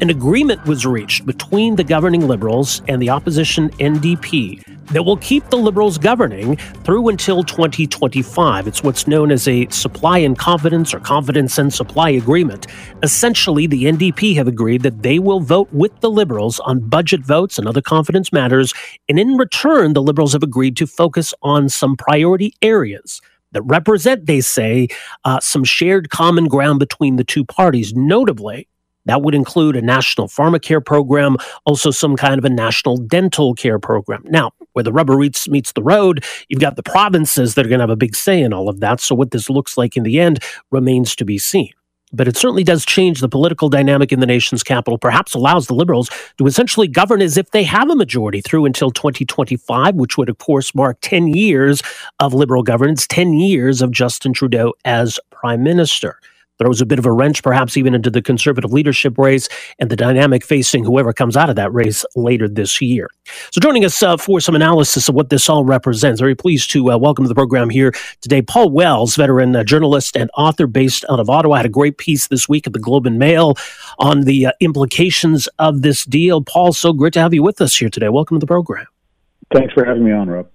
An agreement was reached between the governing Liberals and the opposition NDP that will keep the Liberals governing through until 2025. It's what's known as a supply and confidence or confidence and supply agreement. Essentially, the NDP have agreed that they will vote with the Liberals on budget votes and other confidence matters. And in return, the Liberals have agreed to focus on some priority areas that represent, they say, uh, some shared common ground between the two parties, notably that would include a national pharmacare program, also some kind of a national dental care program. Now, where the rubber meets, the road, you've got the provinces that are going to have a big say in all of that. So, what this looks like in the end remains to be seen. But it certainly does change the political dynamic in the nation's capital, perhaps allows the Liberals to essentially govern as if they have a majority through until 2025, which would, of course, mark 10 years of Liberal governance, 10 years of Justin Trudeau as Prime Minister throws a bit of a wrench, perhaps even into the conservative leadership race and the dynamic facing whoever comes out of that race later this year. So, joining us uh, for some analysis of what this all represents, very pleased to uh, welcome to the program here today Paul Wells, veteran uh, journalist and author based out of Ottawa. I Had a great piece this week at the Globe and Mail on the uh, implications of this deal. Paul, so great to have you with us here today. Welcome to the program. Thanks for having me on, Rob.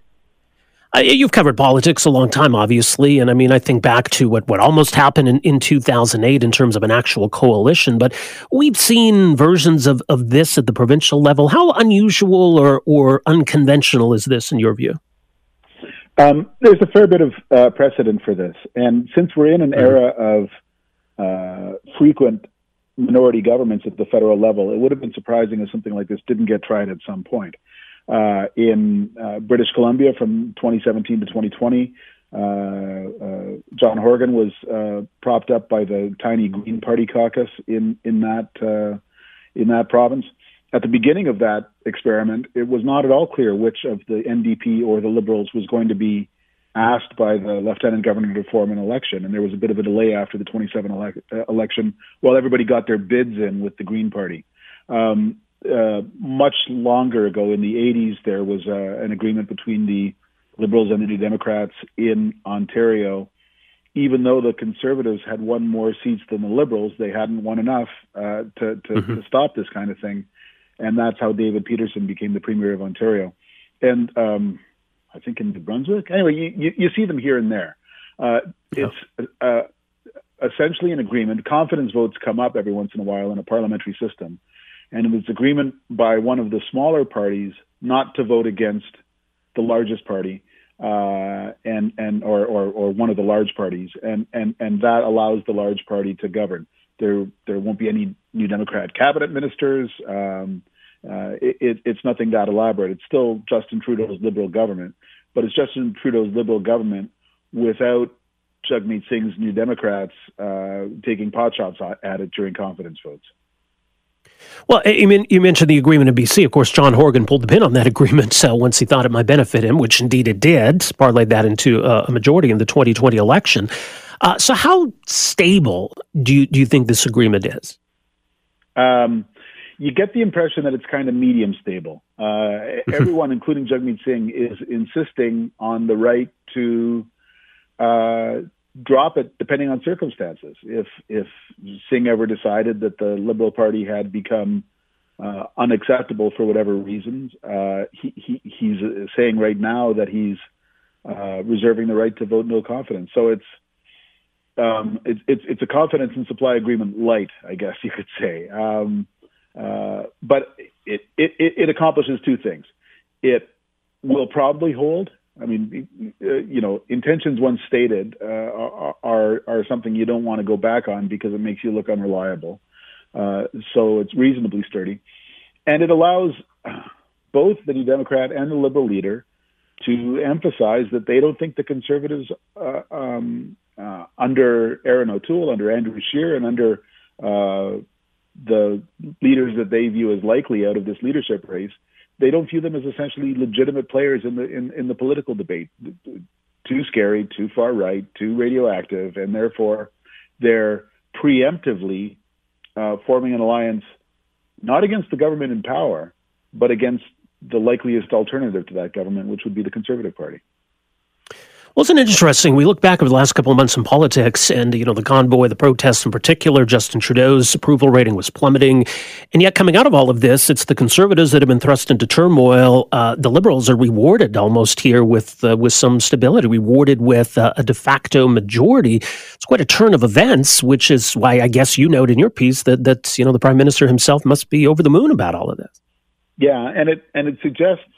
Uh, you've covered politics a long time, obviously, and I mean, I think back to what what almost happened in, in 2008 in terms of an actual coalition. But we've seen versions of, of this at the provincial level. How unusual or or unconventional is this in your view? Um, there's a fair bit of uh, precedent for this, and since we're in an mm-hmm. era of uh, frequent minority governments at the federal level, it would have been surprising if something like this didn't get tried at some point uh, in uh, British Columbia from 2017 to 2020. Uh, uh, John Horgan was uh, propped up by the tiny Green Party caucus in in that in that province. At the beginning of that experiment, it was not at all clear which of the NDP or the Liberals was going to be asked by the lieutenant governor to form an election, and there was a bit of a delay after the 27 ele- election while everybody got their bids in with the Green Party. Um, uh, much longer ago in the 80s, there was uh, an agreement between the Liberals and the New Democrats in Ontario. Even though the Conservatives had won more seats than the Liberals, they hadn't won enough uh, to, to, mm-hmm. to, stop this kind of thing. And that's how David Peterson became the Premier of Ontario. And um, I think in New Brunswick. Anyway, you, you, you see them here and there. Uh, yeah. It's uh, essentially an agreement. Confidence votes come up every once in a while in a parliamentary system and it was agreement by one of the smaller parties not to vote against the largest party uh, and and or, or or one of the large parties, and and and that allows the large party to govern. There there won't be any new Democrat cabinet ministers. Um, uh, it, it's nothing that elaborate. It's still Justin Trudeau's Liberal government, but it's Justin Trudeau's Liberal government without Jagmeet Singh's New Democrats uh, taking pot shots at it during confidence votes. Well, you, mean, you mentioned the agreement in BC. Of course, John Horgan pulled the pin on that agreement so once he thought it might benefit him, which indeed it did, parlayed that into uh, a majority in the 2020 election. Uh, so, how stable do you, do you think this agreement is? Um, you get the impression that it's kind of medium stable. Uh, everyone, including Jagmeet Singh, is insisting on the right to uh, drop it depending on circumstances. If if Singh ever decided that the Liberal Party had become uh, unacceptable for whatever reasons, uh, he, he he's saying right now that he's uh, reserving the right to vote no confidence. So it's um, it's it's it's a confidence and supply agreement light, I guess you could say. Um, uh, but it, it it accomplishes two things. It will probably hold I mean, uh, you know, intentions once stated uh, are are something you don't want to go back on because it makes you look unreliable. Uh, so it's reasonably sturdy, and it allows both the New Democrat and the Liberal leader to emphasize that they don't think the Conservatives uh, um, uh, under Erin O'Toole, under Andrew Scheer, and under uh, the leaders that they view as likely out of this leadership race they don't view them as essentially legitimate players in the in, in the political debate. Too scary, too far right, too radioactive, and therefore they're preemptively uh, forming an alliance not against the government in power, but against the likeliest alternative to that government, which would be the Conservative Party. Wasn't it interesting? We look back over the last couple of months in politics, and you know the convoy, the protests in particular. Justin Trudeau's approval rating was plummeting, and yet coming out of all of this, it's the Conservatives that have been thrust into turmoil. Uh, the Liberals are rewarded almost here with uh, with some stability, rewarded with uh, a de facto majority. It's quite a turn of events, which is why I guess you note in your piece that that you know the Prime Minister himself must be over the moon about all of this. Yeah, and it and it suggests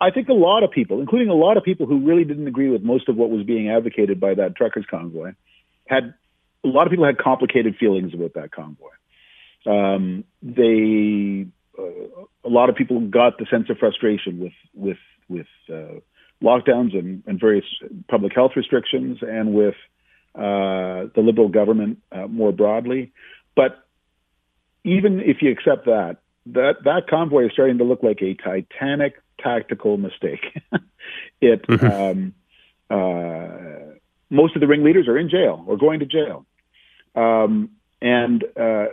I think a lot of people, including a lot of people who really didn't agree with most of what was being advocated by that truckers convoy, had a lot of people had complicated feelings about that convoy. Um, they, uh, a lot of people got the sense of frustration with with with uh, lockdowns and, and, various public health restrictions, and with uh, the liberal government uh, more broadly. But even if you accept that, that that convoy is starting to look like a Titanic tactical mistake. it mm-hmm. um, uh, most of the ringleaders are in jail or going to jail, um, and uh,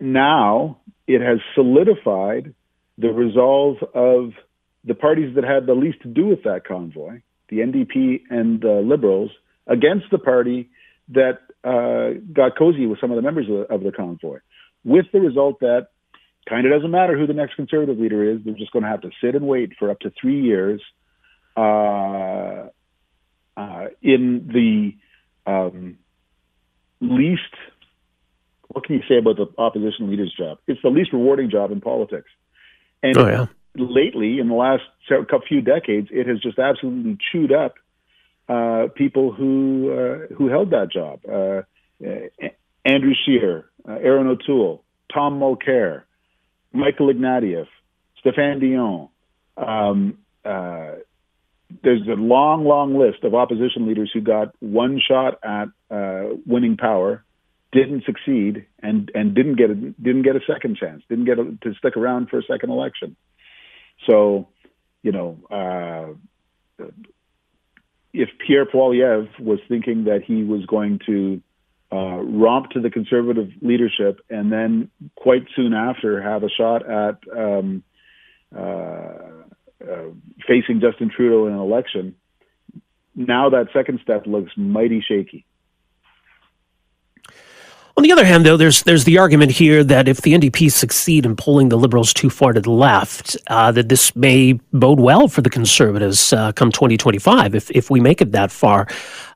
now it has solidified the resolve of the parties that had the least to do with that convoy, the NDP and the Liberals, against the party that uh, got cozy with some of the members of the, of the convoy, with the result that kind of doesn't matter who the next conservative leader is. They're just going to have to sit and wait for up to three years uh, uh, in the um, least. What can you say about the opposition leader's job? It's the least rewarding job in politics. And oh, yeah. lately, in the last few decades, it has just absolutely chewed up uh, people who uh, who held that job. Uh, Andrew Scheer, uh, Erin O'Toole, Tom Mulcair, Michael Ignatieff, Stéphane Dion. Um, uh, there's a long, long list of opposition leaders who got one shot at uh, winning power, didn't succeed, and and didn't get a didn't get a second chance, didn't get a, to stick around for a second election. So, you know, uh, if Pierre Poilievre was thinking that he was going to uh, romp to the conservative leadership, and then quite soon after have a shot at um, uh, uh, facing Justin Trudeau in an election. Now that second step looks mighty shaky. On the other hand, though, there's there's the argument here that if the NDP succeed in pulling the Liberals too far to the left, uh, that this may bode well for the Conservatives uh, come 2025 if if we make it that far.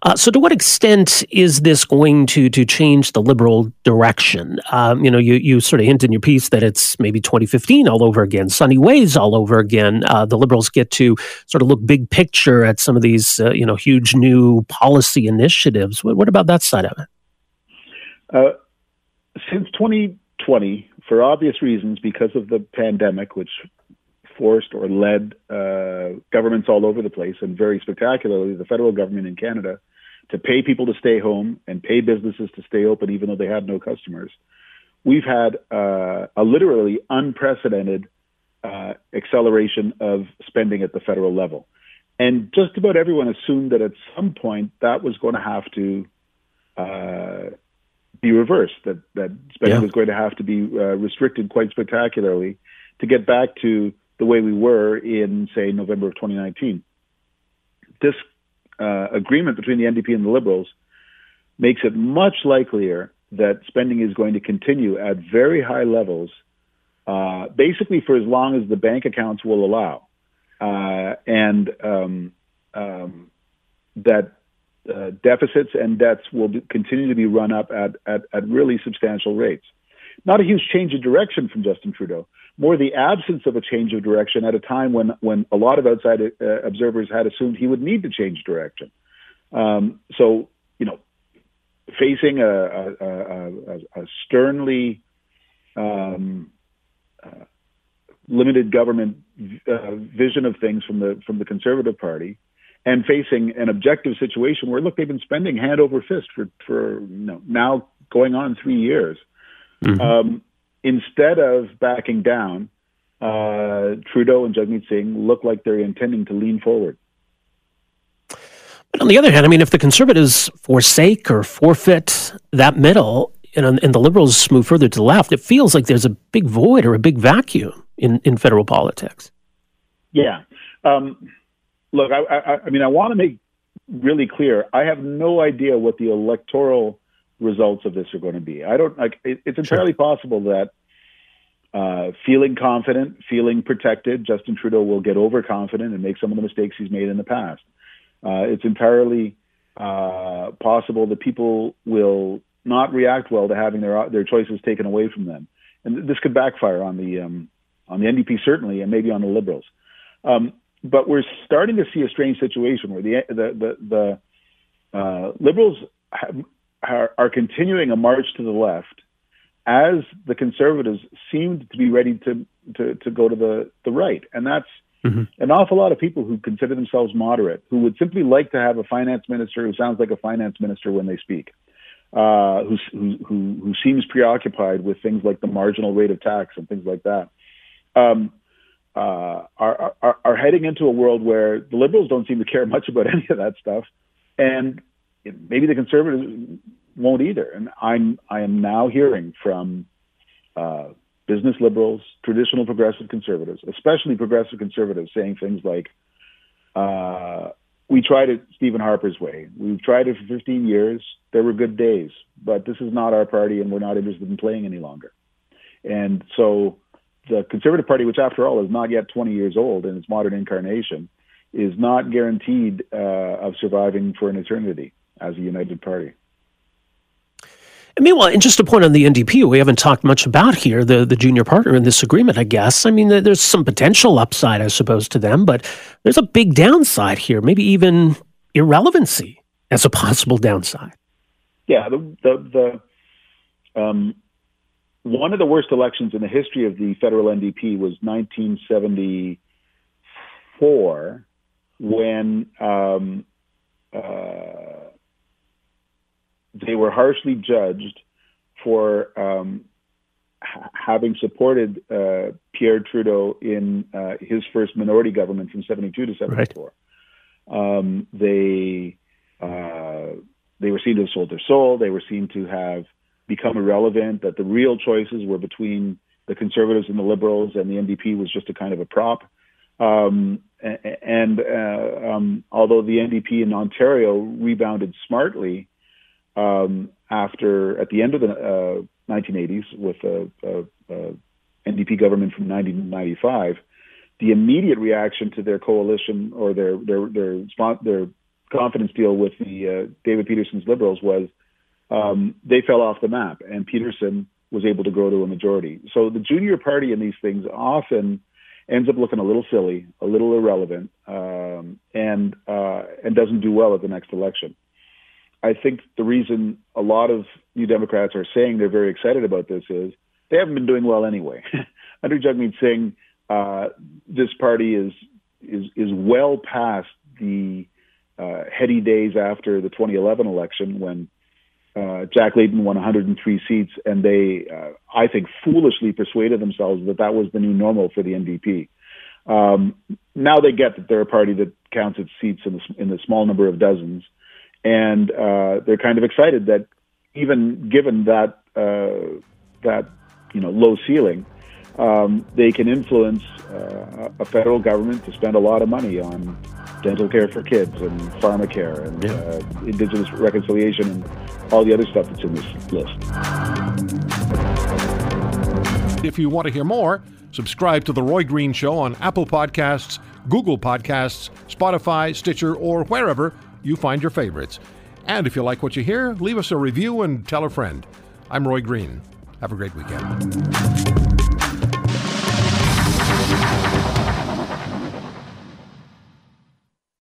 Uh, so, to what extent is this going to to change the Liberal direction? Um, you know, you you sort of hint in your piece that it's maybe 2015 all over again, sunny ways all over again. Uh, the Liberals get to sort of look big picture at some of these uh, you know huge new policy initiatives. What, what about that side of it? Uh, since 2020, for obvious reasons, because of the pandemic, which forced or led uh, governments all over the place, and very spectacularly the federal government in Canada, to pay people to stay home and pay businesses to stay open even though they had no customers. We've had uh, a literally unprecedented uh, acceleration of spending at the federal level. And just about everyone assumed that at some point that was going to have to uh, be reversed. That that spending yeah. was going to have to be uh, restricted quite spectacularly to get back to the way we were in, say, November of 2019. This uh, agreement between the NDP and the Liberals makes it much likelier that spending is going to continue at very high levels, uh, basically for as long as the bank accounts will allow, uh, and um, um, that uh, deficits and debts will be, continue to be run up at, at, at really substantial rates. Not a huge change of direction from Justin Trudeau, more the absence of a change of direction at a time when, when a lot of outside uh, observers had assumed he would need to change direction. Um, so, you know, facing a, a, a, a sternly um, uh, limited government uh, vision of things from the from the Conservative Party, and facing an objective situation where look they've been spending hand over fist for for you know, now going on three years mm-hmm. um, instead of backing down uh, Trudeau and Jagmeet Singh look like they're intending to lean forward but on the other hand I mean if the conservatives forsake or forfeit that middle and, and the liberals move further to the left, it feels like there's a big void or a big vacuum in, in federal politics. Yeah. Um, look, I, I, I mean, I want to make really clear. I have no idea what the electoral results of this are going to be. I don't like. It, it's entirely sure. possible that uh, feeling confident, feeling protected, Justin Trudeau will get overconfident and make some of the mistakes he's made in the past. Uh, it's entirely uh, possible that people will not react well to having their their choices taken away from them, and this could backfire on the um, on the NDP certainly, and maybe on the Liberals. Um, but we're starting to see a strange situation where the the the, the uh, Liberals have, are, are continuing a march to the left, as the Conservatives seemed to be ready to to, to go to the the right, and that's mm-hmm. an awful lot of people who consider themselves moderate, who would simply like to have a finance minister who sounds like a finance minister when they speak. Uh, who, who, who, who seems preoccupied with things like the marginal rate of tax and things like that. Um, uh, are, are, are heading into a world where the liberals don't seem to care much about any of that stuff, and maybe the conservatives won't either. And I'm I am now hearing from uh, business liberals, traditional progressive conservatives, especially progressive conservatives, saying things like, uh, "We tried it Stephen Harper's way. We've tried it for 15 years. There were good days, but this is not our party, and we're not interested in playing any longer." And so the Conservative Party, which after all is not yet 20 years old in its modern incarnation, is not guaranteed uh, of surviving for an eternity as a united party. And meanwhile, and just a point on the NDP, we haven't talked much about here, the, the junior partner in this agreement, I guess. I mean, there's some potential upside, I suppose, to them, but there's a big downside here, maybe even irrelevancy as a possible downside. Yeah, the, the, the um, one of the worst elections in the history of the federal NDP was 1974, when um, uh, they were harshly judged for um, ha- having supported uh, Pierre Trudeau in uh, his first minority government from 72 to 74. Right. Um, they uh, they were seen to have sold their soul. They were seen to have become irrelevant, that the real choices were between the conservatives and the liberals, and the NDP was just a kind of a prop. Um, and uh, um, although the NDP in Ontario rebounded smartly um, after at the end of the uh, 1980s with a, a, a, NDP government from 1995, the immediate reaction to their coalition or their their their, their confidence deal with the uh, David Peterson's Liberals was um, they fell off the map, and Peterson was able to grow to a majority. So the junior party in these things often ends up looking a little silly, a little irrelevant, um, and uh, and doesn't do well at the next election. I think the reason a lot of New Democrats are saying they're very excited about this is they haven't been doing well anyway. Under Jagmeet Singh, uh, this party is is is well past the uh, heady days after the 2011 election when uh, Jack Layton won 103 seats, and they, uh, I think, foolishly persuaded themselves that that was the new normal for the NDP. Um, now they get that they're a party that counts its seats in the, in the small number of dozens, and uh, they're kind of excited that even given that uh, that you know low ceiling, um, they can influence uh, a federal government to spend a lot of money on dental care for kids and pharmacare and yeah. uh, indigenous reconciliation and all the other stuff that's in this list. If you want to hear more, subscribe to The Roy Green Show on Apple Podcasts, Google Podcasts, Spotify, Stitcher, or wherever you find your favorites. And if you like what you hear, leave us a review and tell a friend. I'm Roy Green. Have a great weekend.